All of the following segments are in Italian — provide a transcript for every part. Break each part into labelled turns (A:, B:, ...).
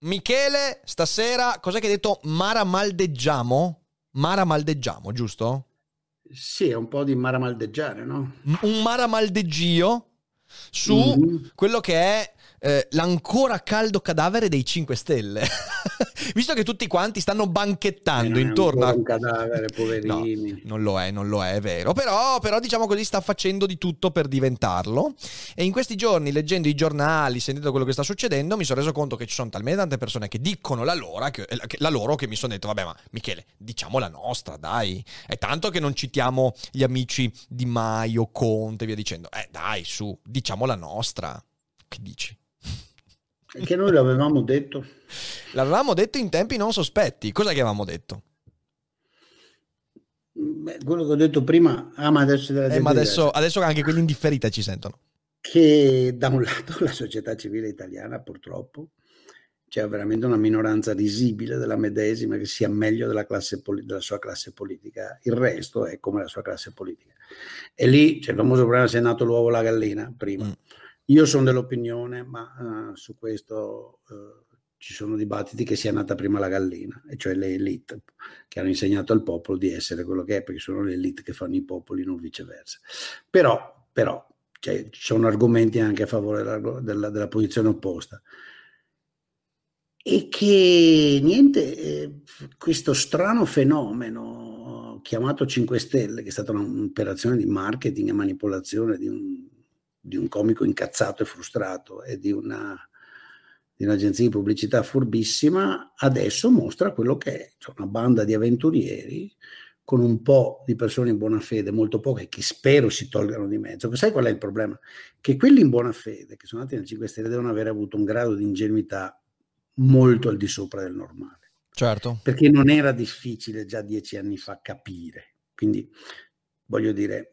A: Michele, stasera cos'è che hai detto? Mara maldeggiamo? Mara maldeggiamo, giusto?
B: Sì, è un po' di maramaldeggiare, no?
A: M- un mara maldeggio su
B: Mhm.
A: quello che è eh, l'ancora caldo cadavere dei 5 Stelle. Visto che tutti quanti stanno banchettando
B: Eh,
A: intorno a...
B: un cadavere, poverini.
A: Non lo è, non lo è, è vero. Però, però, diciamo così, sta facendo di tutto per diventarlo. E in questi giorni, leggendo i giornali, sentendo quello che sta succedendo, mi sono reso conto che ci sono talmente tante persone che dicono la loro che, che- la loro che mi sono detto, vabbè, ma Michele, diciamo la nostra, dai. È tanto che non citiamo gli amici di Maio, Conte via dicendo. Eh, dai, su, diciamo la nostra. Che dici?
B: Che noi l'avevamo detto.
A: L'avevamo detto in tempi non sospetti. Cosa che avevamo detto?
B: Beh, quello che ho detto prima, ah, ma adesso,
A: Eh, ma adesso, adesso anche quelli indifferiti ci sentono.
B: che da un lato la società civile italiana purtroppo c'è veramente una minoranza risibile della medesima che sia meglio della, classe della sua classe politica, il resto è come la sua classe politica. E lì c'è il famoso problema se è nato l'uovo o la gallina prima.
A: Mm.
B: Io sono dell'opinione, ma eh, su questo eh, ci sono dibattiti che sia nata prima la gallina, e cioè le elite che hanno insegnato al popolo di essere quello che è, perché sono le elite che fanno i popoli, non viceversa. Però, però cioè, ci sono argomenti anche a favore della, della- della posizione opposta. E che niente, eh, questo strano fenomeno chiamato 5 Stelle, che è stata un'operazione di marketing e manipolazione di un, di un comico incazzato e frustrato e di una di un'agenzia di pubblicità furbissima, adesso mostra quello che è, cioè una banda di avventurieri con un po' di persone in buona fede, molto poche, che spero si tolgano di mezzo. Sai qual è il problema? Che quelli in buona fede, che sono nati nel 5 Stelle, devono avere avuto un grado di ingenuità molto al di sopra del normale,
A: Certo.
B: perché non era difficile già dieci anni fa capire. Quindi, voglio dire,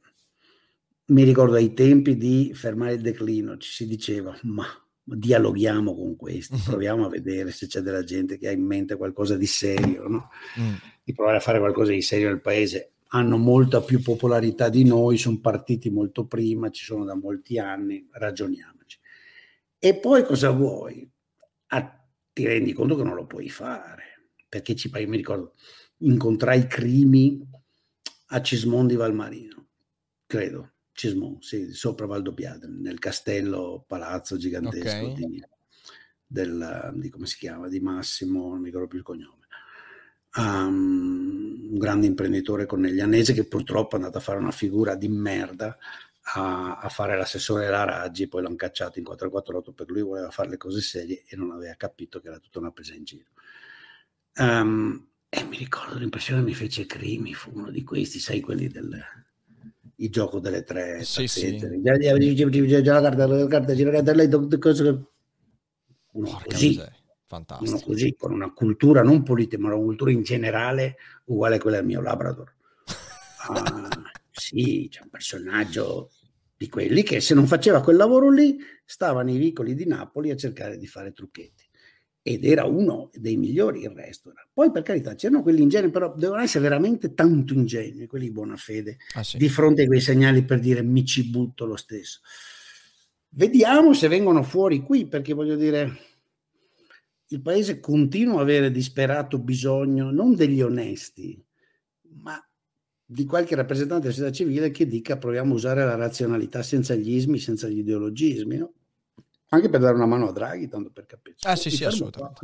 B: mi ricordo ai tempi di fermare il declino, ci si diceva, ma dialoghiamo con questi, proviamo a vedere se c'è della gente che ha in mente qualcosa di serio, no?
A: Mm.
B: di provare a fare qualcosa di serio nel paese. Hanno molta più popolarità di noi, sono partiti molto prima, ci sono da molti anni, ragioniamoci. E poi cosa vuoi? Ah, ti rendi conto che non lo puoi fare, perché ci io mi ricordo, incontrai Crimi a Cismon di Valmarino, credo, Cismon, sì, sopra Valdobbiadene, nel castello palazzo gigantesco
A: Ok.
B: di, del, di come si chiama, di Massimo, non mi ricordo più il cognome. Um, un grande imprenditore corneglianese che purtroppo è andato a fare una figura di merda a, a fare l'assessore della Raggi, poi l'hanno cacciato in 448 perché lui voleva fare le cose serie e non aveva capito che era tutta una presa in giro. Um, e mi ricordo l'impressione che mi fece Crimi, fu uno di questi, sai, quelli del il gioco delle tre
A: Sì, sì.
B: tazzette. Già- già- già- la carta, la carta, gira la carta, lei, uno
A: Porca
B: così,
A: miseria,
B: uno
A: fantastico.
B: così, con una cultura non politica, ma una cultura in generale uguale a quella del mio Labrador. Ah, sì, c'è un personaggio di quelli che se non faceva quel lavoro lì stava nei vicoli di Napoli a cercare di fare trucchetti. Ed era uno dei migliori, il resto era. Poi per carità c'erano quelli ingenui, però devono essere veramente tanto ingenui, quelli di buona fede,
A: Ah, sì.
B: di fronte a quei segnali per dire mi ci butto lo stesso. Vediamo se vengono fuori qui, perché voglio dire, il paese continua a avere disperato bisogno non degli onesti, ma di qualche rappresentante della società civile che dica proviamo a usare la razionalità senza gli ismi, senza gli ideologismi, no? Anche per dare una mano a Draghi, tanto per capirci.
A: Ah, sì,
B: Ti
A: sì, assolutamente.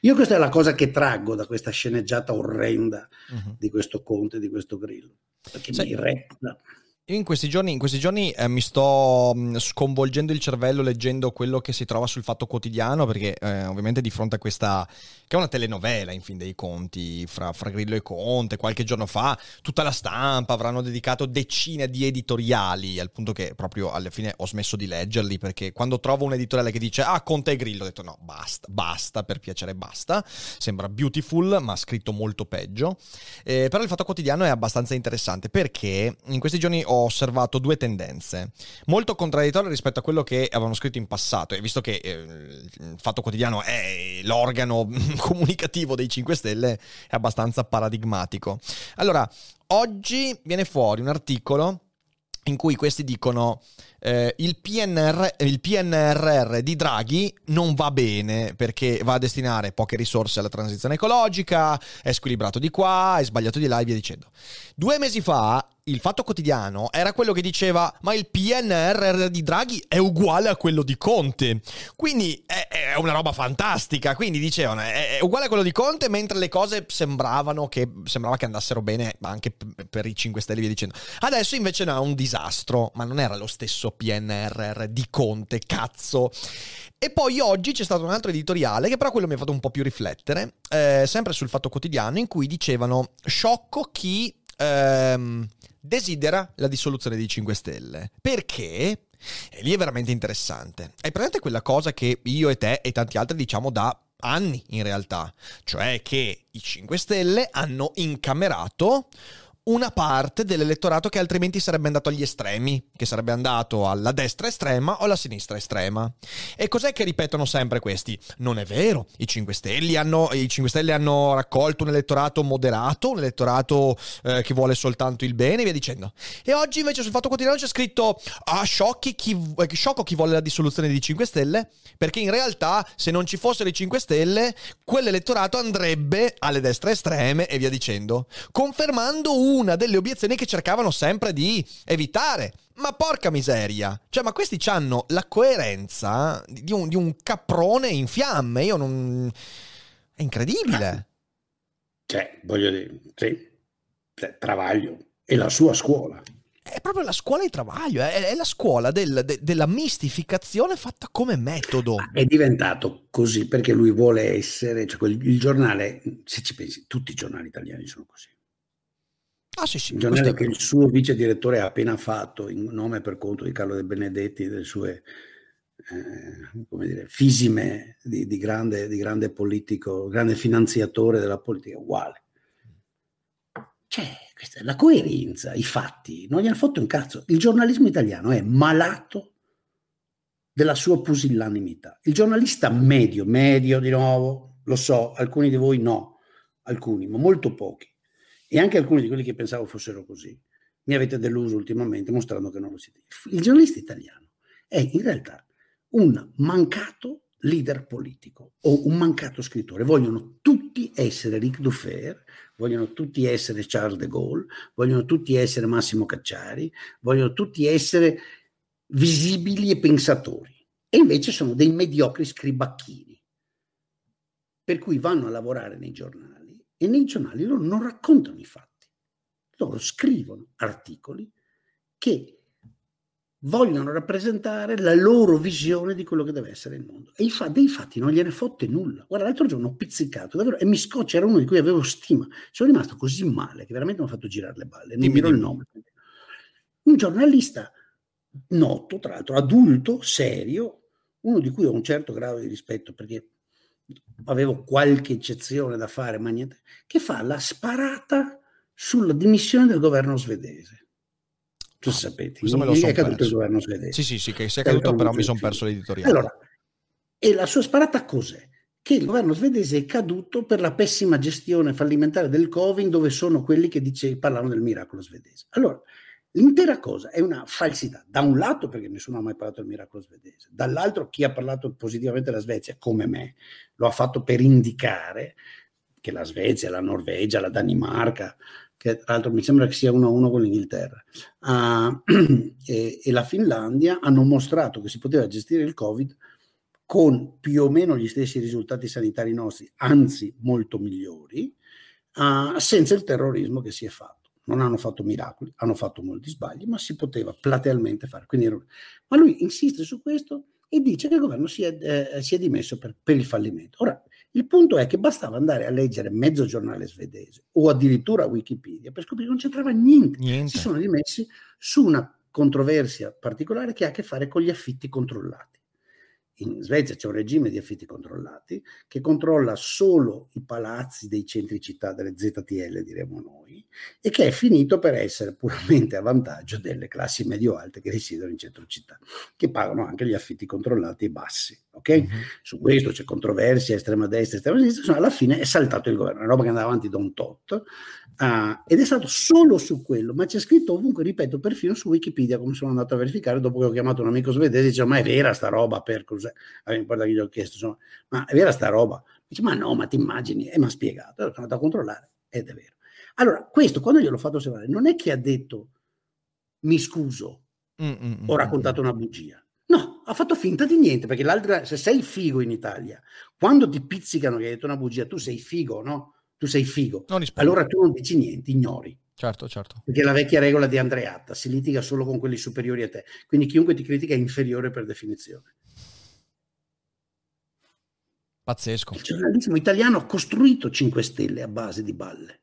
B: Io questa è la cosa che traggo da questa sceneggiata orrenda
A: Mhm.
B: di questo Conte, di questo Grillo, perché
A: Sai-
B: mi irretta.
A: Io in questi giorni, in questi giorni eh, mi sto mh, mm, sconvolgendo il cervello leggendo quello che si trova sul Fatto Quotidiano, perché eh, ovviamente di fronte a questa, che è una telenovela in fin dei conti, fra, fra, Grillo e Conte, qualche giorno fa tutta la stampa avranno dedicato decine di editoriali, al punto che proprio alla fine ho smesso di leggerli, perché quando trovo un editoriale che dice ah Conte e Grillo, ho detto no, basta, basta, per piacere basta, sembra beautiful, ma scritto molto peggio. Eh, però il Fatto Quotidiano è abbastanza interessante, perché in questi giorni ho ho osservato due tendenze molto contraddittorie rispetto a quello che avevano scritto in passato e visto che eh, il Fatto Quotidiano è l'organo comunicativo dei 5 Stelle è abbastanza paradigmatico. Allora, oggi viene fuori un articolo in cui questi dicono eh, il, PNR, il, PNRR di Draghi non va bene perché va a destinare poche risorse alla transizione ecologica, è squilibrato di qua, è sbagliato di là e via dicendo. Due mesi fa il Fatto Quotidiano era quello che diceva ma il PNRR di Draghi è uguale a quello di Conte. Quindi è, è una roba fantastica. Quindi dicevano è, è, uguale a quello di Conte mentre le cose sembravano che, sembrava che andassero bene anche per i 5 Stelle via dicendo. Adesso invece no, è un disastro, ma non era lo stesso PNRR di Conte, cazzo. E poi oggi c'è stato un altro editoriale che però quello mi ha fatto un po' più riflettere, eh, sempre sul Fatto Quotidiano, in cui dicevano sciocco chi ehm, desidera la dissoluzione dei 5 Stelle. Perché? E lì è veramente interessante. Hai presente quella cosa che io e te e tanti altri diciamo da anni in realtà? Cioè che i 5 Stelle hanno incamerato una parte dell'elettorato che altrimenti sarebbe andato agli estremi, che sarebbe andato alla destra estrema o alla sinistra estrema. E cos'è che ripetono sempre questi? Non è vero, i 5 Stelle hanno, 5 Stelle hanno raccolto un elettorato moderato, un elettorato eh, che vuole soltanto il bene e via dicendo. E oggi invece sul Fatto Quotidiano c'è scritto ah, sciocchi chi, eh, sciocco chi vuole la dissoluzione di 5 Stelle, perché in realtà se non ci fossero i 5 Stelle, quell'elettorato andrebbe alle destre estreme e via dicendo, confermando un una delle obiezioni che cercavano sempre di evitare. Ma porca miseria! Cioè, ma questi hanno la coerenza di un, di un caprone in fiamme. Io non. È incredibile.
B: Cioè, voglio dire, sì. Cioè, Travaglio è la sua scuola.
A: È proprio la scuola di travaglio, è, è la scuola del, de, della mistificazione fatta come metodo.
B: È diventato così perché lui vuole essere, cioè il giornale, se ci pensi, tutti i giornali italiani sono così.
A: Ah, sì, sì,
B: il giornale che il suo vice direttore ha appena fatto in nome per conto di Carlo De Benedetti, delle sue eh, come dire, fisime di, di, grande, di grande politico, grande finanziatore della politica, uguale. C'è questa, la coerenza, i fatti, non gli hanno fatto un cazzo. Il giornalismo italiano è malato della sua pusillanimità. Il giornalista medio, medio di nuovo, lo so, alcuni di voi no, alcuni, ma molto pochi e anche alcuni di quelli che pensavo fossero così. Mi avete deluso ultimamente mostrando che non lo siete. Il giornalista italiano è in realtà un mancato leader politico o un mancato scrittore. Vogliono tutti essere Ric Dufer, vogliono tutti essere Charles de Gaulle, vogliono tutti essere Massimo Cacciari, vogliono tutti essere visibili e pensatori. E invece sono dei mediocri scribacchini. Per cui vanno a lavorare nei giornali e nei giornali loro non raccontano i fatti, loro scrivono articoli che vogliono rappresentare la loro visione di quello che deve essere il mondo. E fa- dei fatti non gliene fotte nulla. Guarda, l'altro giorno ho pizzicato, davvero, e mi scoccia, era uno di cui avevo stima. Sono rimasto così male che veramente mi ha fatto girare le balle. Non dirò il nome. Un giornalista noto, tra l'altro, adulto, serio, uno di cui ho un certo grado di rispetto perché avevo qualche eccezione da fare, ma niente, che fa la sparata sulla dimissione del governo svedese. Tu no, sapete,
A: questo me lo è caduto perso. il governo svedese. Sì, sì, sì, che sia caduto, però mi sono perso l'editoriale.
B: Allora, e la sua sparata cos'è? Che il governo svedese è caduto per la pessima gestione fallimentare del Covid, dove sono quelli che dice, parlano del miracolo svedese. Allora, L'intera cosa è una falsità, da un lato perché nessuno ha mai parlato del miracolo svedese, dall'altro chi ha parlato positivamente della Svezia, come me, lo ha fatto per indicare che la Svezia, la Norvegia, la Danimarca, che tra l'altro mi sembra che sia uno a uno con l'Inghilterra, uh, e, e la Finlandia hanno mostrato che si poteva gestire il Covid con più o meno gli stessi risultati sanitari nostri, anzi molto migliori, uh, senza il terrorismo che si è fatto. Non hanno fatto miracoli, hanno fatto molti sbagli, ma si poteva platealmente fare. Quindi, ma lui insiste su questo e dice che il governo si è, eh, si è dimesso per, per, il fallimento. Ora, il punto è che bastava andare a leggere mezzo giornale svedese o addirittura Wikipedia per scoprire che non c'entrava niente. niente. Si sono dimessi su una controversia particolare che ha a che fare con gli affitti controllati in Svezia c'è un regime di affitti controllati che controlla solo i palazzi dei centri città, delle ZTL diremo noi, e che è finito per essere puramente a vantaggio delle classi medio-alte che risiedono in centro città, che pagano anche gli affitti controllati bassi. Okay? Mm-hmm. Su questo c'è controversia, estrema destra, estrema sinistra, insomma, alla fine è saltato il governo, una roba che andava avanti da un tot, Uh, ed è stato solo su quello, ma c'è scritto ovunque, ripeto, perfino su Wikipedia, come sono andato a verificare dopo che ho chiamato un amico svedese, dice, ma è vera sta roba, per cos'è? Allora, guarda che gli ho chiesto, insomma, ma è vera sta roba? Dice, ma no, ma ti immagini? E mi ha spiegato, allora sono andato a controllare, ed è vero. Allora, questo, quando gliel'ho fatto osservare, non è che ha detto, mi scuso, Mm-mm, ho raccontato una bugia. Ha fatto finta di niente, perché l'altra, se sei figo in Italia, quando ti pizzicano che hai detto una bugia, tu sei figo, no? tu sei figo. Allora tu non dici niente, ignori.
A: Certo, certo.
B: Perché è la vecchia regola di Andreatta, si litiga solo con quelli superiori a te. Quindi chiunque ti critica è inferiore per definizione.
A: Pazzesco.
B: Il giornalismo italiano ha costruito 5 stelle a base di balle.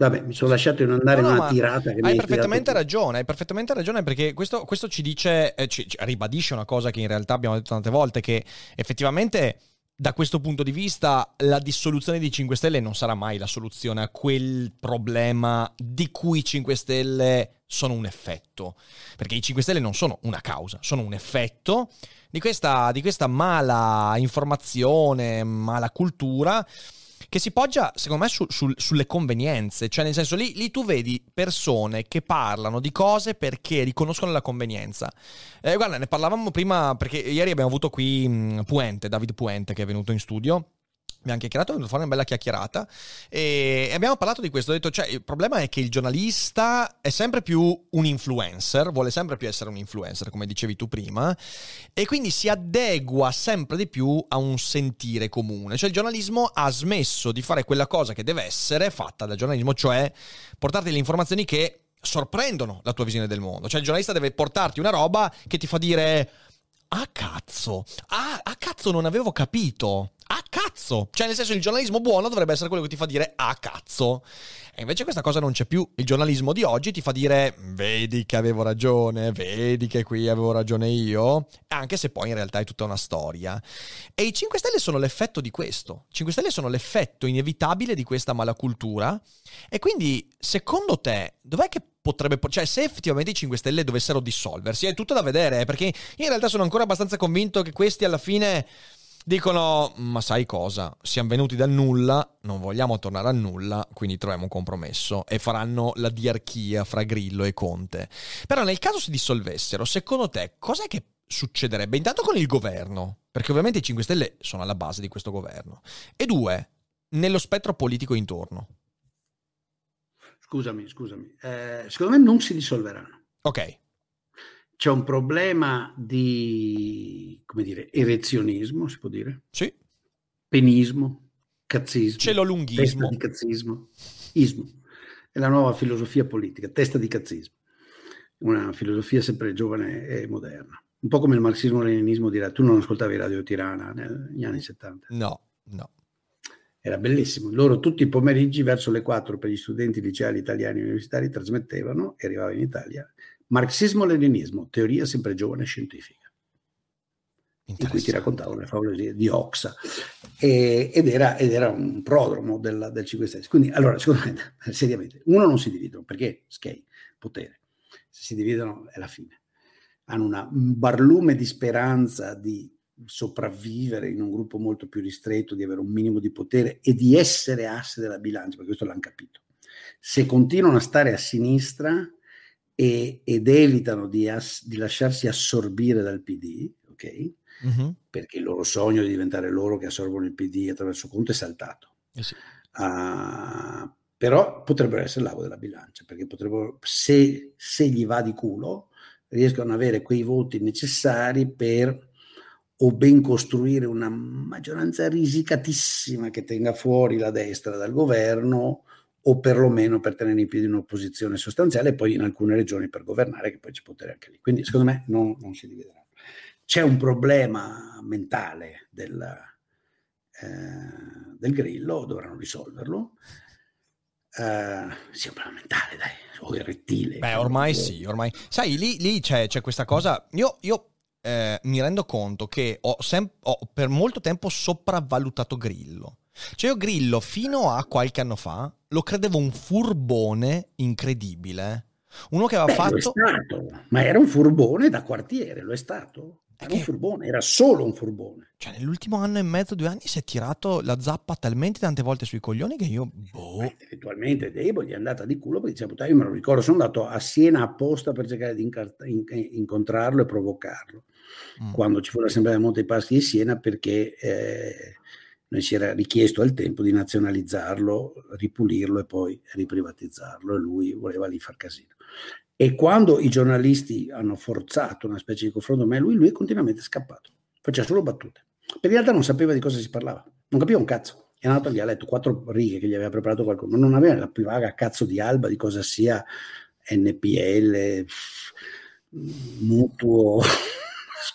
B: Vabbè, mi sono lasciato in andare no, no, una tirata che
A: hai perfettamente ragione, hai perfettamente ragione perché questo, questo ci dice, eh, ci, ci ribadisce una cosa che in realtà abbiamo detto tante volte, che effettivamente da questo punto di vista la dissoluzione dei 5 Stelle non sarà mai la soluzione a quel problema di cui i 5 Stelle sono un effetto, perché i 5 Stelle non sono una causa, sono un effetto di questa, di questa mala informazione, mala cultura che si poggia, secondo me, su, su, sulle convenienze. Cioè, nel senso, lì, lì, tu vedi persone che parlano di cose perché riconoscono la convenienza. Eh, guarda, ne parlavamo prima, perché ieri abbiamo avuto qui mh, Puente, David Puente, che è venuto in studio abbiamo chiacchierato, è venuta fuori una bella chiacchierata e abbiamo parlato di questo. Ho detto, cioè, il problema è che il giornalista è sempre più un influencer, vuole sempre più essere un influencer, come dicevi tu prima, e quindi si adegua sempre di più a un sentire comune. Cioè, il giornalismo ha smesso di fare quella cosa che deve essere fatta dal giornalismo, cioè portarti le informazioni che sorprendono la tua visione del mondo. Cioè, il giornalista deve portarti una roba che ti fa dire. Ah cazzo, ah, ah cazzo non avevo capito cazzo. Cioè, nel senso, il giornalismo buono dovrebbe essere quello che ti fa dire a cazzo. E invece questa cosa non c'è più. Il giornalismo di oggi ti fa dire vedi che avevo ragione, vedi che qui avevo ragione io, anche se poi in realtà è tutta una storia. E i 5 Stelle sono l'effetto di questo. I 5 Stelle sono l'effetto inevitabile di questa malacultura. E quindi, secondo te, dov'è che potrebbe... Cioè, se effettivamente i 5 Stelle dovessero dissolversi, è tutto da vedere, perché in realtà sono ancora abbastanza convinto che questi alla fine dicono, ma sai cosa, siamo venuti dal nulla, non vogliamo tornare al nulla, quindi troviamo un compromesso e faranno la diarchia fra Grillo e Conte. Però nel caso si dissolvessero, secondo te, cos'è che succederebbe? Intanto con il governo, perché ovviamente i 5 Stelle sono alla base di questo governo, e due, nello spettro politico intorno.
B: Scusami, scusami, eh, secondo me non si dissolveranno.
A: Ok
B: c'è un problema di, come dire, erezionismo, si può dire?
A: Sì.
B: Penismo, cazzismo.
A: Celolunghismo.
B: Testa di cazzismo. Ismo. È la nuova filosofia politica, testa di cazzismo. Una filosofia sempre giovane e moderna. Un po' come il marxismo-leninismo dirà, tu non ascoltavi Radio Tirana negli anni 70?
A: No, no.
B: Era bellissimo. Loro tutti i pomeriggi verso le 4 per gli studenti liceali italiani e universitari trasmettevano e arrivava in Italia Marxismo-leninismo, teoria sempre giovane e scientifica. In cui ti raccontavo le favole di Oxa e, ed, era, ed, era, un prodromo del, del 5 Stelle. Quindi, allora, secondo me, seriamente, uno non si dividono perché skate, potere. Se si dividono è la fine. Hanno una, un barlume di speranza di sopravvivere in un gruppo molto più ristretto, di avere un minimo di potere e di essere asse della bilancia, perché questo l'hanno capito. Se continuano a stare a sinistra, e, ed evitano di, as, di, lasciarsi assorbire dal PD, ok? Uh-huh. Perché il loro sogno di diventare loro che assorbono il PD attraverso Conte è saltato. Eh sì. uh, però potrebbero essere l'ago della bilancia, perché potrebbero, se, se gli va di culo, riescono ad avere quei voti necessari per o ben costruire una maggioranza risicatissima che tenga fuori la destra dal governo o perlomeno per tenere in piedi un'opposizione sostanziale e poi in alcune regioni per governare, che poi c'è potere anche lì. Quindi secondo me non, non si divideranno. C'è un problema mentale del, eh, del grillo, dovranno risolverlo. Uh, sì, un problema mentale, dai, o il rettile.
A: Beh, ormai sì, ormai. Sai, lì, lì c'è, c'è, questa cosa. Io, io eh, mi rendo conto che ho, sem- ho per molto tempo sopravvalutato Grillo. Cioè io Grillo fino a qualche anno fa lo credevo un furbone incredibile. Uno che aveva
B: Beh,
A: fatto...
B: Stato, ma era un furbone da quartiere, lo è stato. Era un furbone, era solo un furbone.
A: Cioè, nell'ultimo anno e mezzo, due anni, si è tirato la zappa talmente tante volte sui coglioni che io, boh.
B: Debo gli è andata di culo perché diceva, io me lo ricordo, sono andato a Siena apposta per cercare di incar- in- incontrarlo e provocarlo. Mm. Quando ci fu l'assemblea del Monte Paschi di Siena perché eh, noi si era richiesto al tempo di nazionalizzarlo, ripulirlo e poi riprivatizzarlo e lui voleva lì far casino. E quando i giornalisti hanno forzato una specie di confronto con me, lui, lui è continuamente scappato, faceva solo battute. Per in realtà non sapeva di cosa si parlava, non capiva un cazzo. È andato gli ha letto quattro righe che gli aveva preparato qualcuno, ma non aveva la più vaga cazzo di alba di cosa sia NPL, mutuo,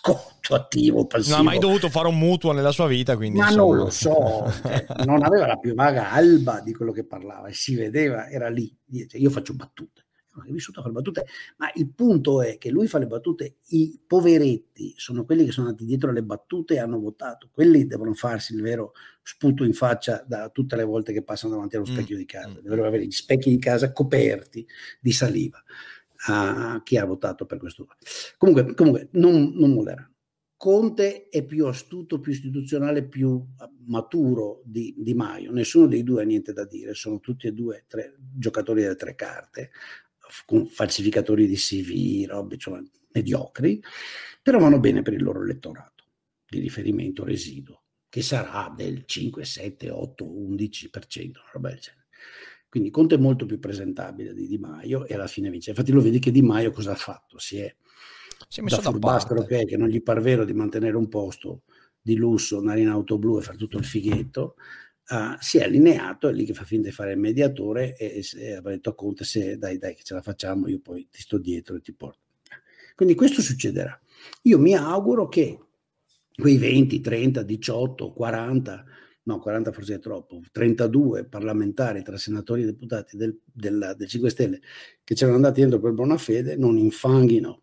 B: sconto attivo, passivo.
A: Non ha mai dovuto fare un mutuo nella sua vita, quindi...
B: Ma insomma... non lo so, cioè, non aveva la più vaga alba di quello che parlava e si vedeva, era lì. Io faccio battute è vissuto a fare battute, ma il punto è che lui fa le battute, i poveretti sono quelli che sono andati dietro alle battute e hanno votato, quelli devono farsi il vero sputo in faccia da tutte le volte che passano davanti allo mm, specchio mm. di casa, devono avere gli specchi di casa coperti di saliva a chi ha votato per questo. Comunque, comunque non, non molleranno. Conte è più astuto, più istituzionale, più maturo di, di, Maio. Nessuno dei due ha niente da dire, sono tutti e due tre, giocatori delle tre carte falsificatori di CV, robe cioè, mediocri, però vanno bene per il loro elettorato di riferimento residuo, che sarà del 5, 7, 8, 11%, una roba del genere. Quindi Conte è molto più presentabile di Di Maio e alla fine vince. Infatti lo vedi che Di Maio cosa ha fatto? Si è, si è messo da, da furbastro che, che non gli par vero di mantenere un posto di lusso, andare in auto blu e fare tutto il fighetto, uh, si è allineato, è lì che fa finta di fare il mediatore e, e aveva detto a Conte se dai dai che ce la facciamo io poi ti sto dietro e ti porto. Quindi questo succederà. Io mi auguro che quei 20, 30, 18, 40, no 40 forse è troppo, 32 parlamentari tra senatori e deputati del, del, del 5 Stelle che c'erano andati dentro per buona fede non infanghino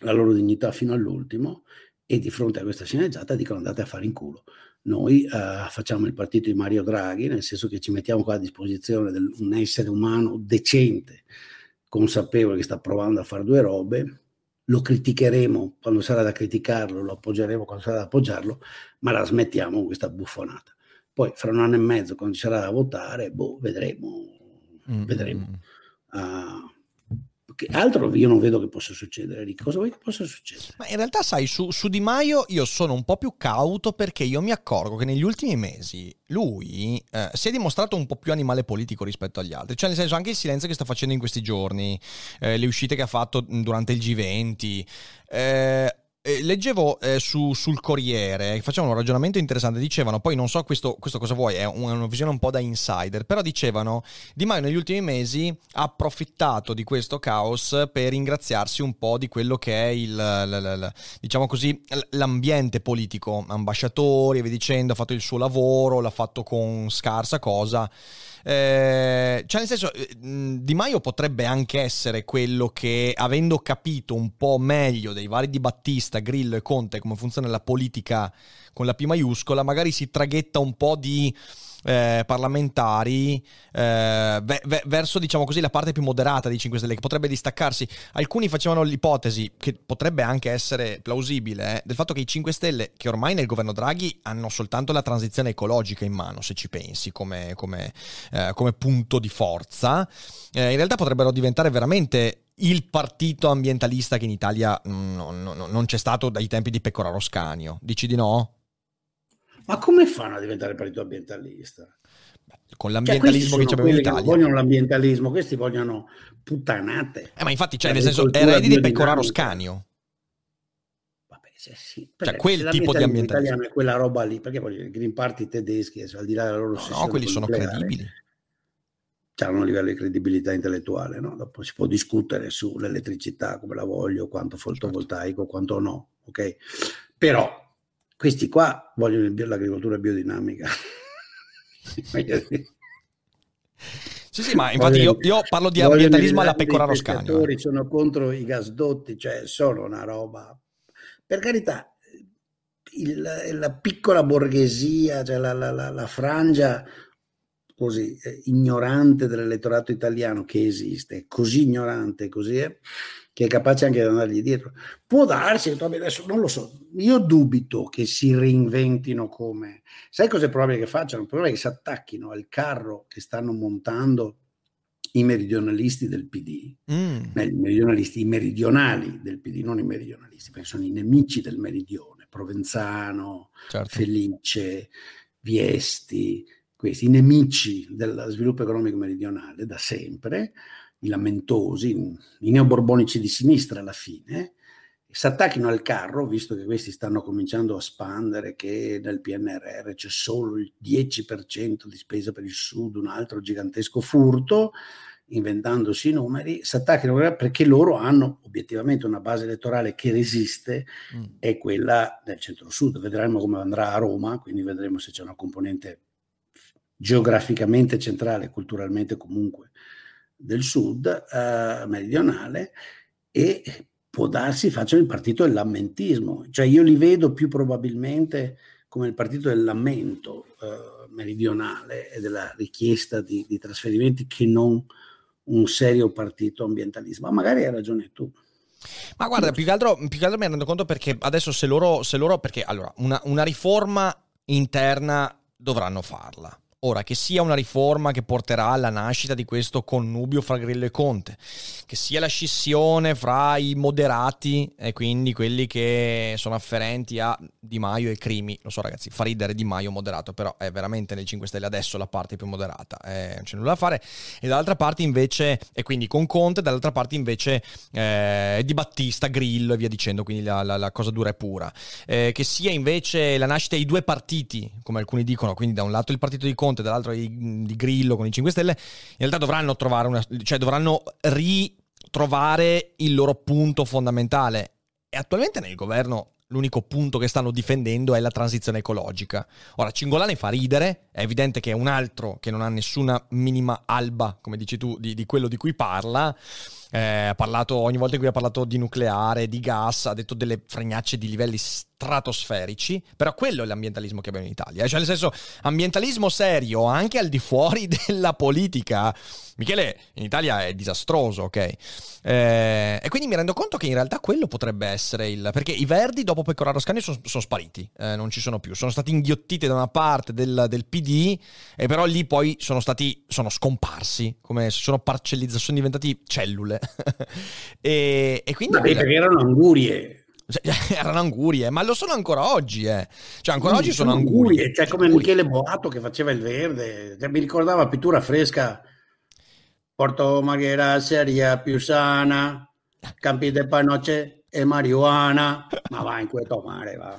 B: la loro dignità fino all'ultimo e di fronte a questa sceneggiata dicono andate a fare in culo noi eh, facciamo il partito di Mario Draghi, nel senso che ci mettiamo qua a disposizione di un essere umano decente, consapevole che sta provando a fare due robe, lo criticheremo quando sarà da criticarlo, lo appoggeremo quando sarà da appoggiarlo, ma la smettiamo con questa buffonata. Poi fra un anno e mezzo, quando ci sarà da votare, boh, vedremo. Mm-hmm. vedremo. Uh, che altro io non vedo che possa succedere. Rick. Cosa vuoi che possa succedere?
A: Ma in realtà, sai, su, su, Di Maio io sono un po' più cauto perché io mi accorgo che negli ultimi mesi lui eh, si è dimostrato un po' più animale politico rispetto agli altri. Cioè, nel senso, anche il silenzio che sta facendo in questi giorni, eh, le uscite che ha fatto durante il G20. Eh, eh, leggevo eh, su, sul Corriere, facevano un ragionamento interessante, dicevano, poi non so questo, questo cosa vuoi, è una, una, visione un po' da insider, però dicevano Di Maio negli ultimi mesi ha approfittato di questo caos per ringraziarsi un po' di quello che è il, l, l, l, diciamo così, l'ambiente politico, ambasciatori e via dicendo, ha fatto il suo lavoro, l'ha fatto con scarsa cosa. Eh, cioè, nel senso, eh, Di Maio potrebbe anche essere quello che, avendo capito un po' meglio dei vari di Battista, Grillo e Conte come funziona la politica con la P maiuscola, magari si traghetta un po' di eh, parlamentari eh, ve- ve- verso, diciamo così, la parte più moderata dei 5 Stelle, che potrebbe distaccarsi. Alcuni facevano l'ipotesi, che potrebbe anche essere plausibile, eh, del fatto che i 5 Stelle, che ormai nel governo Draghi hanno soltanto la transizione ecologica in mano, se ci pensi, come, come, eh, come punto di forza, eh, in realtà potrebbero diventare veramente il partito ambientalista che in Italia mm, non, non, non c'è stato dai tempi di Pecoraro Scanio. Dici di no?
B: Ma come fanno a diventare partito ambientalista?
A: Con cioè, l'ambientalismo cioè, che abbiamo in Italia.
B: Non vogliono l'ambientalismo, questi vogliono puttanate.
A: Eh, ma infatti, cioè, nel senso, eredi di Pecoraro Scanio.
B: Vabbè, cioè, sì.
A: Cioè, quel tipo di ambientalismo.
B: è quella roba lì, perché poi i Green Party tedeschi, al di là della loro
A: no, no, quelli sono credibili.
B: hanno un livello di credibilità intellettuale, no? dopo si può discutere sull'elettricità, come la voglio, quanto fotovoltaico, quanto no, ok? Però questi qua vogliono l'agricoltura biodinamica.
A: Sì, sì, ma infatti io, io parlo di ambientalismo alla pecora roscagno.
B: I sono contro i gasdotti, cioè sono una roba. Per carità, il, la piccola borghesia, cioè la, la, la, la frangia così eh, ignorante dell'elettorato italiano che esiste, così ignorante, così è, che è capace anche di andargli dietro. Può darsi, adesso non lo so, io dubito che si reinventino come... Sai cosa è probabile che facciano? Probabile che si attacchino al carro che stanno montando i meridionalisti del PD, mm. i meridionalisti, i meridionali del PD, non i meridionalisti, perché sono i nemici del meridione, Provenzano, certo. Felice, Viesti, questi nemici dello sviluppo economico meridionale da sempre, i lamentosi, i neoborbonici di sinistra alla fine, si attacchino al carro, visto che questi stanno cominciando a spandere che nel PNRR c'è solo il 10% di spesa per il Sud, un altro gigantesco furto, inventandosi i numeri, si attacchino perché loro hanno obiettivamente una base elettorale che resiste, mm. è quella del centro-sud. Vedremo come andrà a Roma, quindi vedremo se c'è una componente geograficamente centrale, culturalmente comunque del sud eh, meridionale e può darsi facciano il partito del lamentismo, cioè io li vedo più probabilmente come il partito del lamento eh, meridionale e della richiesta di, di, trasferimenti che non un serio partito ambientalismo. Ma magari hai ragione tu.
A: Ma guarda, più che altro, più che altro mi rendo conto perché adesso se loro, se loro perché allora, una, una riforma interna dovranno farla Ora, che sia una riforma che porterà alla nascita di questo connubio fra Grillo e Conte, che sia la scissione fra i moderati e quindi quelli che sono afferenti a Di Maio e Crimi, lo so ragazzi, fa ridere Di Maio moderato, però è veramente nel 5 Stelle adesso la parte più moderata, eh, non c'è nulla da fare, e dall'altra parte invece, e quindi con Conte, dall'altra parte invece eh, Di Battista, Grillo e via dicendo, quindi la, la, la cosa dura e pura. Eh, che sia invece la nascita di due partiti, come alcuni dicono, quindi da un lato il partito di Conte, Conte, dall'altro di, Grillo con i 5 Stelle, in realtà dovranno trovare una, cioè dovranno ritrovare il loro punto fondamentale. E attualmente nel governo l'unico punto che stanno difendendo è la transizione ecologica. Ora, Cingolani fa ridere, è evidente che è un altro che non ha nessuna minima alba, come dici tu, di, di quello di cui parla. Eh, ha parlato, ogni volta in cui ha parlato di nucleare, di gas, ha detto delle fregnacce di livelli stratosferici, però quello è l'ambientalismo che abbiamo in Italia, eh? cioè nel senso ambientalismo serio anche al di fuori della politica. Michele, in Italia è disastroso, ok? Eh, e quindi mi rendo conto che in realtà quello potrebbe essere il... perché i verdi dopo Pecoraro Scani sono, sono spariti, eh, non ci sono più, sono stati inghiottiti da una parte del, del PD e però lì poi sono stati, sono scomparsi, come sono parcellizzazioni, sono diventati cellule. e, e, quindi...
B: Vabbè, perché erano angurie.
A: Cioè, erano angurie, ma lo sono ancora oggi, eh. Cioè, ancora oggi sono, sono angurie. angurie.
B: Cioè, come Michele Boato che faceva il verde, cioè, mi ricordava pittura fresca. Porto Marghera, seria più sana, campi de panoce e marijuana. Ma va in questo mare, va.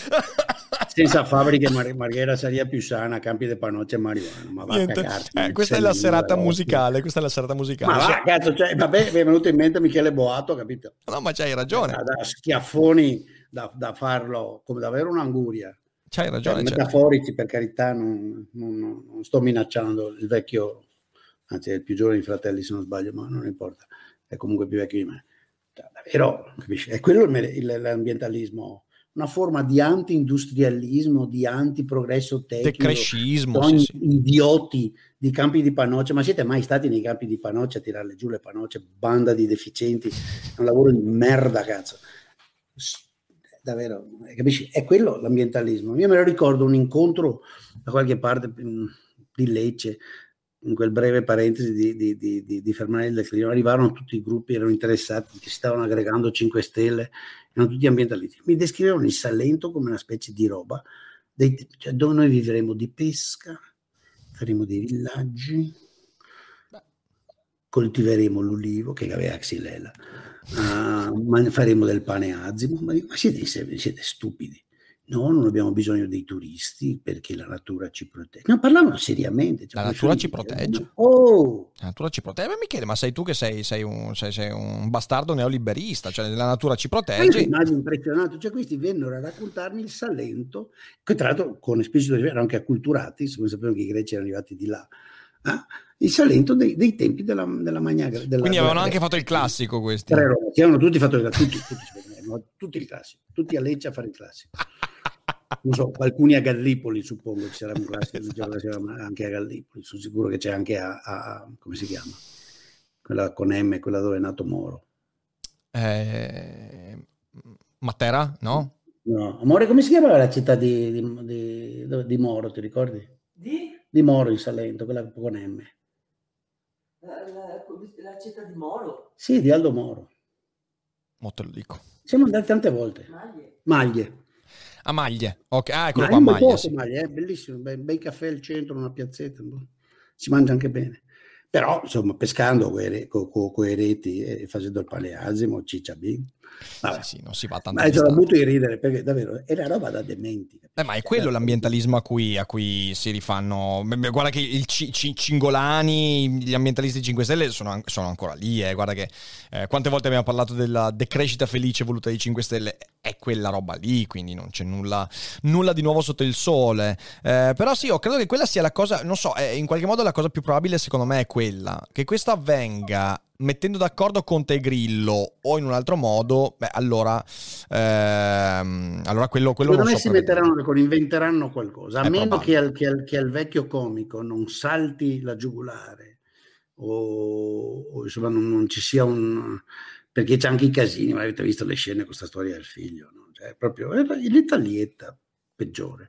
B: senza fabbriche Mar- Marghera sarebbe più sana, campi di panocce e marijuana. Ma va Niente.
A: Eh, questa è la serata musicale, questa è la serata musicale.
B: Ma va, cazzo, cioè, vabbè, mi è venuto in mente Michele Boato, capito?
A: No, ma c'hai ragione.
B: Da, da schiaffoni da, da, farlo come davvero un'anguria.
A: C'hai ragione. Cioè,
B: metaforici, per carità, non, non, non, sto minacciando il vecchio, anzi è il più giovane dei fratelli se non sbaglio, ma non importa, è comunque più vecchio di me. Cioè, davvero, capisci? È quello l'ambientalismo una forma di anti-industrialismo, di anti-progresso tecnico,
A: decrescismo,
B: sì, sì. idioti di campi di panoccia. Ma siete mai stati nei campi di panoccia a tirarle giù le panocce? Banda di deficienti, è un lavoro di merda, cazzo. Davvero, capisci? È quello l'ambientalismo. Io me lo ricordo un incontro da qualche parte di Lecce, in quel breve parentesi di, di, di, di Fermanelli del Clino, arrivarono tutti i gruppi, erano interessati, che si stavano aggregando 5 Stelle, erano tutti ambientalisti. Mi descrivevano il Salento come una specie di roba, dei, cioè, dove noi vivremo di pesca, faremo dei villaggi, coltiveremo l'ulivo, che aveva Xylella, uh, faremo del pane azimo, ma, ma siete, siete stupidi No, non abbiamo bisogno dei turisti perché la natura ci protegge. No, parlavano seriamente.
A: Cioè, la natura ci protegge.
B: Oh!
A: La natura ci protegge. Michele, ma sei tu che sei, sei, un, sei, sei un, bastardo neoliberista, cioè la natura ci protegge.
B: Immagino impressionato, cioè questi vennero a raccontarmi il Salento, che tra l'altro con esplicito erano anche acculturati, siccome sapevano che i greci erano arrivati di là. Eh? il Salento dei, dei tempi della, della Magna della,
A: Quindi avevano anche fatto il classico questi.
B: Avevano tutti fatto il tutti, tutti, tutti il classico, tutti a Lecce a fare il classico. Non so, alcuni a Gallipoli suppongo ci sarà un classico, anche a Gallipoli, sono sicuro che c'è anche a, a come si chiama? Quella con M, quella dove è nato Moro.
A: Eh, Matera, no?
B: No, amore, come si chiamava la città di, di, di, di Moro, ti ricordi?
C: Di?
B: Di Moro in Salento, quella con M.
C: La, la, la, città di Moro?
B: Sì, di Aldo Moro.
A: Mo te lo dico.
B: Siamo andati tante volte.
C: Maglie.
B: Maglie.
A: A Maglie. Ok, ah, eccolo qua, Maglie.
B: Sì. Maglie, è bellissimo, bei, bei caffè al centro, una piazzetta, si mangia anche bene. Però, insomma, pescando con quei reti e facendo il paleasimo, ciccia bin.
A: Vabbè. Sì, sì, non si va tanto.
B: Ma ce l'ho avuto di ridere perché davvero è la roba da dementi.
A: Eh, ma è quello certo. l'ambientalismo a cui, a cui, si rifanno. Guarda che il C- C- Cingolani, gli ambientalisti 5 Stelle sono, sono ancora lì. Eh. Guarda che eh, quante volte abbiamo parlato della decrescita felice voluta dai 5 Stelle. È quella roba lì, quindi non c'è nulla, nulla di nuovo sotto il sole. Eh, però sì, io credo che quella sia la cosa, non so, in qualche modo la cosa più probabile secondo me è quella. Che questo avvenga mettendo d'accordo Conte e Grillo o in un altro modo, beh, allora, ehm, allora quello, quello
B: Secondo
A: me
B: so si metteranno d'accordo, inventeranno qualcosa, a
A: È
B: meno che al, che, al, che al, vecchio comico non salti la giugulare o, o insomma non, non, ci sia un... perché c'è anche i casini, ma avete visto le scene con questa storia del figlio, no? cioè, proprio l'italietta peggiore.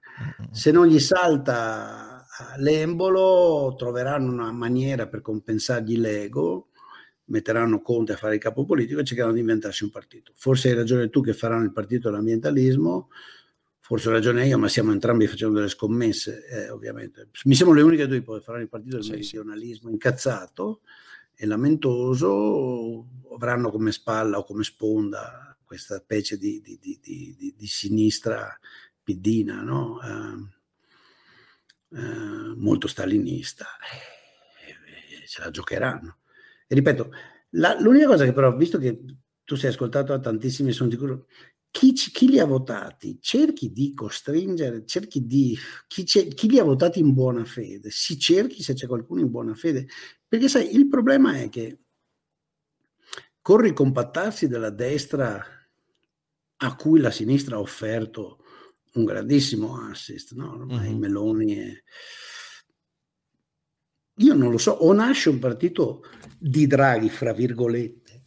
B: Se non gli salta l'embolo troveranno una maniera per compensargli l'ego metteranno Conte a fare il capo politico e cercheranno di inventarsi un partito. Forse hai ragione tu che faranno il partito dell'ambientalismo, forse ho ragione io, ma stiamo entrambi facendo delle scommesse, eh, ovviamente. Mi sembrano le uniche due che faranno il partito del sì, meridionalismo sì. incazzato e lamentoso, avranno come spalla o come sponda questa specie di, di, di, di sinistra piddina, no? eh, eh, molto stalinista. Eh, ce la giocheranno. Ripeto, la, l'unica cosa che però, visto che tu sei ascoltato da tantissimi, sono sicuro, chi, chi, li ha votati, cerchi di costringere, cerchi di, chi, chi, li ha votati in buona fede, si cerchi se c'è qualcuno in buona fede, perché sai, il problema è che con ricompattarsi della destra a cui la sinistra ha offerto un grandissimo assist, no? ormai mm-hmm. Meloni è io non lo so, o nasce un partito di Draghi, fra virgolette,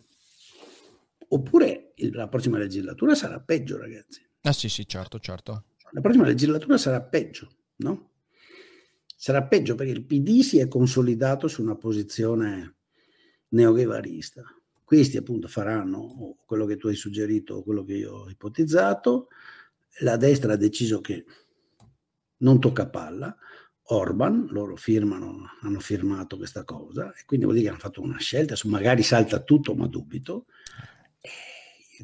B: oppure la prossima legislatura sarà peggio, ragazzi.
A: Ah sì, sì, certo, certo.
B: La prossima legislatura sarà peggio, no? Sarà peggio perché il PD si è consolidato su una posizione neoghevarista. Questi appunto faranno quello che tu hai suggerito quello che io ho ipotizzato. La destra ha deciso che non tocca palla Orban, loro firmano, hanno firmato questa cosa e quindi vuol dire che hanno fatto una scelta, magari salta tutto, ma dubito.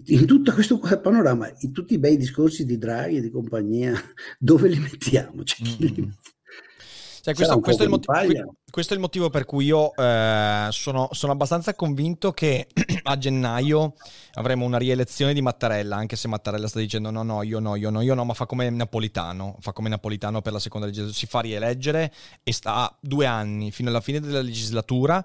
B: In tutto questo panorama, in tutti i bei discorsi di Draghi e di compagnia, dove li mettiamo? Cioè, chi li
A: mette? Cioè, questo, questo, è motivo, questo, è il motivo, per cui io eh, sono, sono, abbastanza convinto che a gennaio avremo una rielezione di Mattarella, anche se Mattarella sta dicendo no, no, io no, io no, io no, ma fa come Napolitano, fa come Napolitano per la seconda legislatura, si fa rieleggere e sta a due anni fino alla fine della legislatura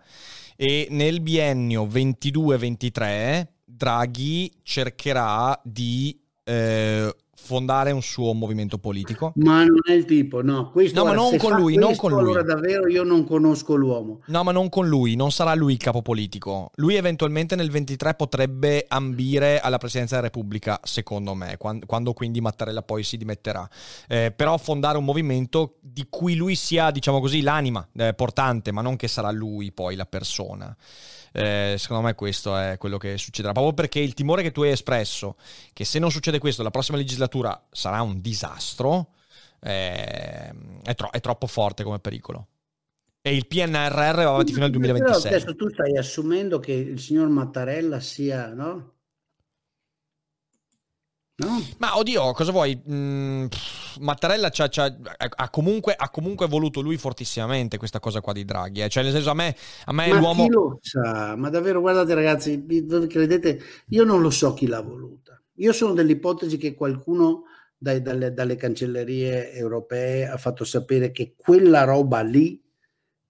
A: e nel biennio 22-23 Draghi cercherà di... Eh, fondare un suo movimento politico?
B: Ma non è il tipo, no. Questo,
A: no, ma non con lui, questo, non con lui.
B: Allora davvero io non conosco l'uomo.
A: No, ma non con lui, non sarà lui il capo politico. Lui eventualmente nel 23 potrebbe ambire alla presidenza della Repubblica, secondo me, quando, quando quindi Mattarella poi si dimetterà. Eh, però fondare un movimento di cui lui sia, diciamo così, l'anima eh, portante, ma non che sarà lui poi la persona. Eh, secondo me questo è quello che succederà, proprio perché il timore che tu hai espresso, che se non succede questo la prossima legislatura sarà un disastro, eh, è, tro- è troppo forte come pericolo. E il PNRR va avanti fino al 2026. Però
B: adesso tu stai assumendo che il signor Mattarella sia, no? No?
A: Ma oddio, cosa vuoi? Mm, pff, Mattarella c'ha- c'ha- ha, comunque, ha comunque voluto lui fortissimamente questa cosa qua di Draghi. eh. Cioè, nel senso, a me, a me
B: Ma
A: l'uomo.
B: chi lo sa? Ma davvero, guardate ragazzi, credete? Io non lo so chi l'ha voluta. Io sono dell'ipotesi che qualcuno dai- dalle, dalle cancellerie europee ha fatto sapere che quella roba lì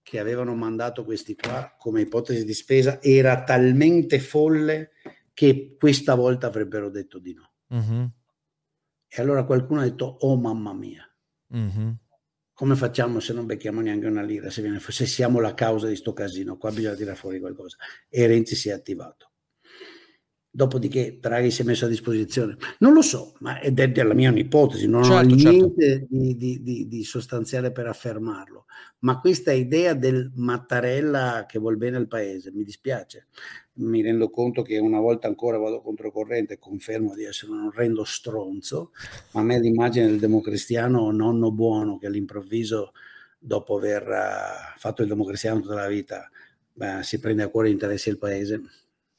B: che avevano mandato questi qua come ipotesi di spesa era talmente folle che questa volta avrebbero detto di no.
A: Mhm,
B: E allora qualcuno ha detto, oh mamma mia,
A: mhm.
B: come facciamo se non becchiamo neanche una lira? Se, viene se siamo la causa di sto casino, qua bisogna tirare fuori qualcosa. E Renzi si è attivato. Dopodiché Draghi si è messo a disposizione. Non lo so, ma ed è della mia un'ipotesi, non
A: Certo,
B: ho
A: certo.
B: niente di, di- di- di sostanziale per affermarlo. Ma questa idea del Mattarella che vuol bene al paese, mi dispiace. Mi rendo conto che una volta ancora vado controcorrente e confermo di essere un orrendo stronzo, ma a me l'immagine del democristiano nonno buono che all'improvviso, dopo aver eh, fatto il democristiano tutta la vita, beh, si prende a cuore gli interessi del paese.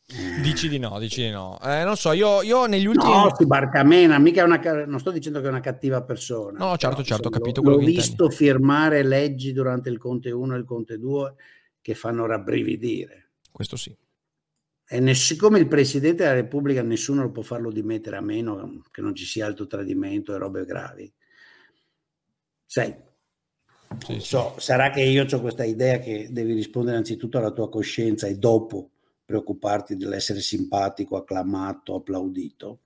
B: Eh,
A: Dici di no, dici di no. Eh, non so, io, io negli ultimi.
B: No, si barcamena, mica è una, non sto dicendo che è una cattiva persona.
A: No, certo, certo, ho capito
B: l'ho-
A: quello
B: L'ho visto firmare leggi durante il Conte 1 e il Conte 2 che fanno rabbrividire.
A: Questo sì.
B: E ne- siccome il Presidente della Repubblica nessuno lo può farlo dimettere a meno che non ci sia alto tradimento e robe gravi. Sai,
A: Sì,
B: non
A: sì.
B: so, sarà che io ho questa idea che devi rispondere anzitutto alla tua coscienza e dopo preoccuparti dell'essere simpatico, acclamato, applaudito.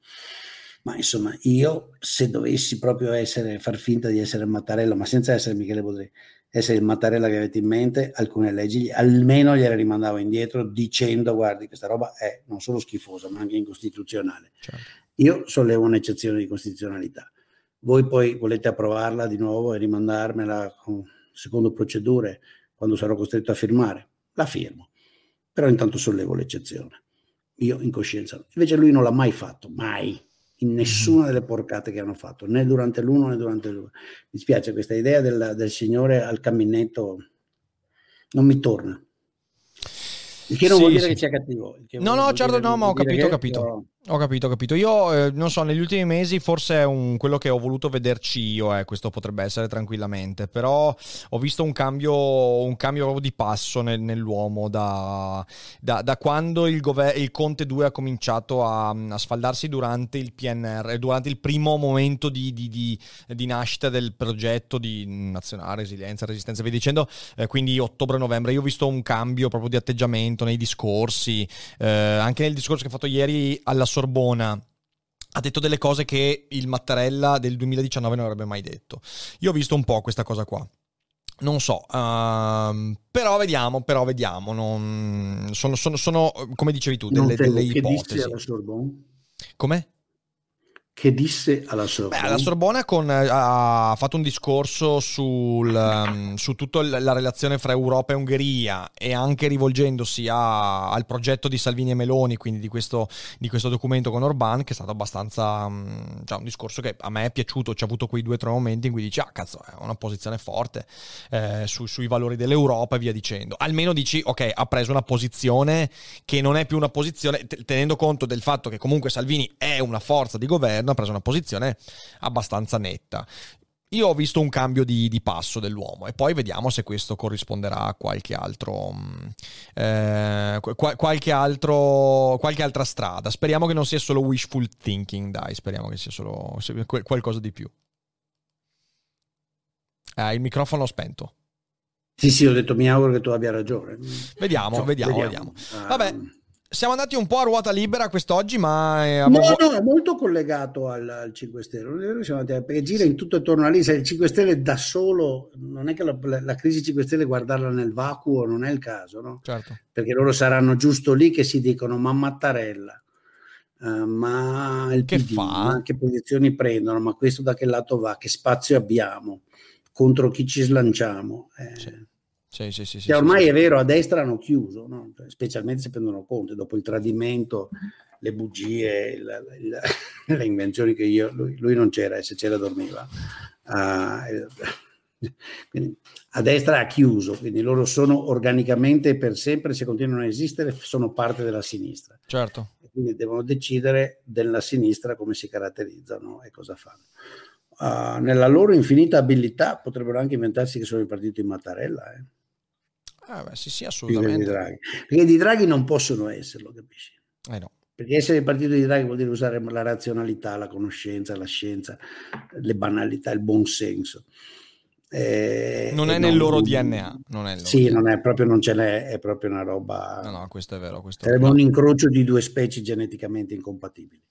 B: Ma insomma, io se dovessi proprio essere, far finta di essere Mattarella, ma senza essere Michele Bodrì, essere il Mattarella che avete in mente, alcune leggi almeno gliele rimandavo indietro dicendo guardi questa roba è non solo schifosa ma anche incostituzionale.
A: Certo.
B: Io sollevo un'eccezione di costituzionalità. Voi poi volete approvarla di nuovo e rimandarmela con, secondo procedure quando sarò costretto a firmare? La firmo. Però intanto sollevo l'eccezione. Io in coscienza. Invece lui non l'ha mai fatto, mai, in nessuna delle porcate che hanno fatto, né durante l'uno né durante l'uno. Mi spiace questa idea del, del signore al camminetto, non mi torna. Il che non
A: Sì,
B: vuol dire
A: sì.
B: che sia cattivo.
A: No, no, certo, no, ma ho capito, ho capito.
B: però-
A: Ho capito, ho capito. Io eh, non so, negli ultimi mesi forse un, quello che ho voluto vederci io, eh, questo potrebbe essere tranquillamente, però ho visto un cambio, un cambio di passo nel- nell'uomo da, da- da quando il, gover- il Conte 2 ha cominciato a, a sfaldarsi durante il PNR, durante il primo momento di, di- di- di nascita del progetto di nazionale, resilienza, resistenza, via dicendo, eh, quindi ottobre-novembre. Io ho visto un cambio proprio di atteggiamento nei discorsi, eh, anche nel discorso che ha fatto ieri alla Sorbona ha detto delle cose che il Mattarella del 2019 non avrebbe mai detto. Io ho visto un po' questa cosa qua. Non so, ehm, però vediamo, però vediamo. non- sono, sono- sono, come dicevi tu,
B: Non
A: delle,
B: tengo-
A: delle
B: che disse
A: ipotesi.
B: alla Sorbonne?
A: Come?
B: Che disse alla
A: Beh,
B: Sorbonne?
A: alla Sorbona con, eh, ha fatto un discorso sul, ehm, su tutta la relazione fra Europa e Ungheria e anche rivolgendosi a- al progetto di Salvini e Meloni, quindi di questo, di questo documento con Orban, che è stato abbastanza, mm, cioè un discorso che a me è piaciuto, c'è avuto quei due o tre momenti in cui dici, ah cazzo, è una posizione forte eh, su- sui valori dell'Europa e via dicendo. Almeno dici, ok, ha preso una posizione che non è più una posizione, te- tenendo conto del fatto che comunque Salvini è una forza di governo, ha preso una posizione abbastanza netta. Io ho visto un cambio di, di passo dell'uomo e poi vediamo se questo corrisponderà a qualche altro, mh, eh, qua- qualche altro, qualche altra strada. Speriamo che non sia solo wishful thinking, dai, speriamo che sia solo sia quel- qualcosa di più. Eh, il microfono spento.
B: Sì, sì, ho detto mi auguro che tu abbia ragione.
A: Vediamo,
B: No,
A: vediamo, vediamo.
B: Ah,
A: Vabbè, siamo andati un po' a ruota libera quest'oggi, ma eh,
B: No, no, è molto collegato al, al 5 Stelle, è a- perché gira in tutto attorno a lì, se il 5 Stelle da solo, non è che la, la- crisi 5 Stelle guardarla nel vacuo non è il caso, no?
A: certo.
B: Perché loro saranno giusto lì che si dicono ma Mattarella, eh, ma il
A: Che
B: PD,
A: fa?
B: che posizioni prendono, ma questo da che lato va, che spazio abbiamo, contro chi ci slanciamo. Eh,
A: Sì. Sì, sì, sì,
B: che ormai è vero, a destra hanno chiuso, no? Cioè, specialmente se prendono conto, dopo il tradimento, le bugie, il- il- le invenzioni che io, lui, lui non c'era e se c'era dormiva. Quindi a destra ha chiuso, quindi loro sono organicamente per sempre, se continuano a esistere, sono parte della sinistra.
A: Certo.
B: quindi devono decidere della sinistra come si caratterizzano e cosa fanno. Uh, nella loro infinita abilità potrebbero anche inventarsi che sono il partito in Mattarella. Eh.
A: Ah, beh, sì, sì, assolutamente.
B: Di Draghi. Perché di Draghi non possono esserlo, capisci?
A: Eh no.
B: Perché essere il partito di Draghi vuol dire usare la razionalità, la conoscenza, la scienza, le banalità, il buon senso.
A: Eh, non è nel non, loro DNA. Non è
B: sì, DNA. non è proprio, non ce n'è, è proprio una roba.
A: No, no, questo è vero. Questo
B: sarebbe
A: è
B: un incrocio di due specie geneticamente incompatibili.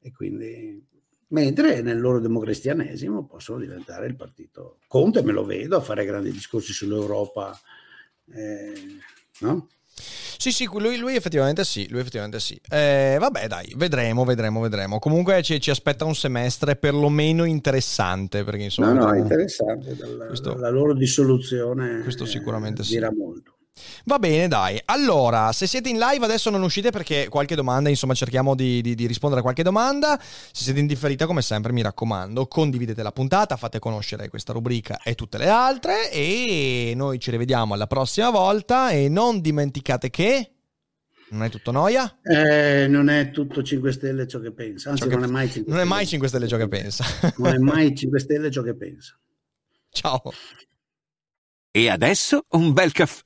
B: E quindi, mentre nel loro democristianesimo possono diventare il partito. Conte me lo vedo a fare grandi discorsi sull'Europa, eh, no?
A: Sì, sì, lui, lui, effettivamente sì, lui effettivamente sì. Eh, vabbè, dai, vedremo, vedremo, vedremo. Comunque ci, ci, aspetta un semestre perlomeno interessante, perché insomma...
B: No, no, interessante, dalla, questo, dalla loro dissoluzione
A: questo sicuramente
B: eh,
A: sì.
B: dirà molto.
A: Va bene, dai. Allora, se siete in live adesso non uscite perché qualche domanda, insomma, cerchiamo di, di, di, rispondere a qualche domanda. Se siete in differita, come sempre, mi raccomando, condividete la puntata, fate conoscere questa rubrica e tutte le altre e noi ci rivediamo alla prossima volta e non dimenticate che non è tutto noia?
B: Eh, non è tutto 5 Stelle ciò che pensa, anzi che... non è mai 5
A: Non è mai 5 Stelle ciò che pensa.
B: non è mai 5 Stelle ciò che pensa.
A: Ciao.
D: E adesso un bel caffè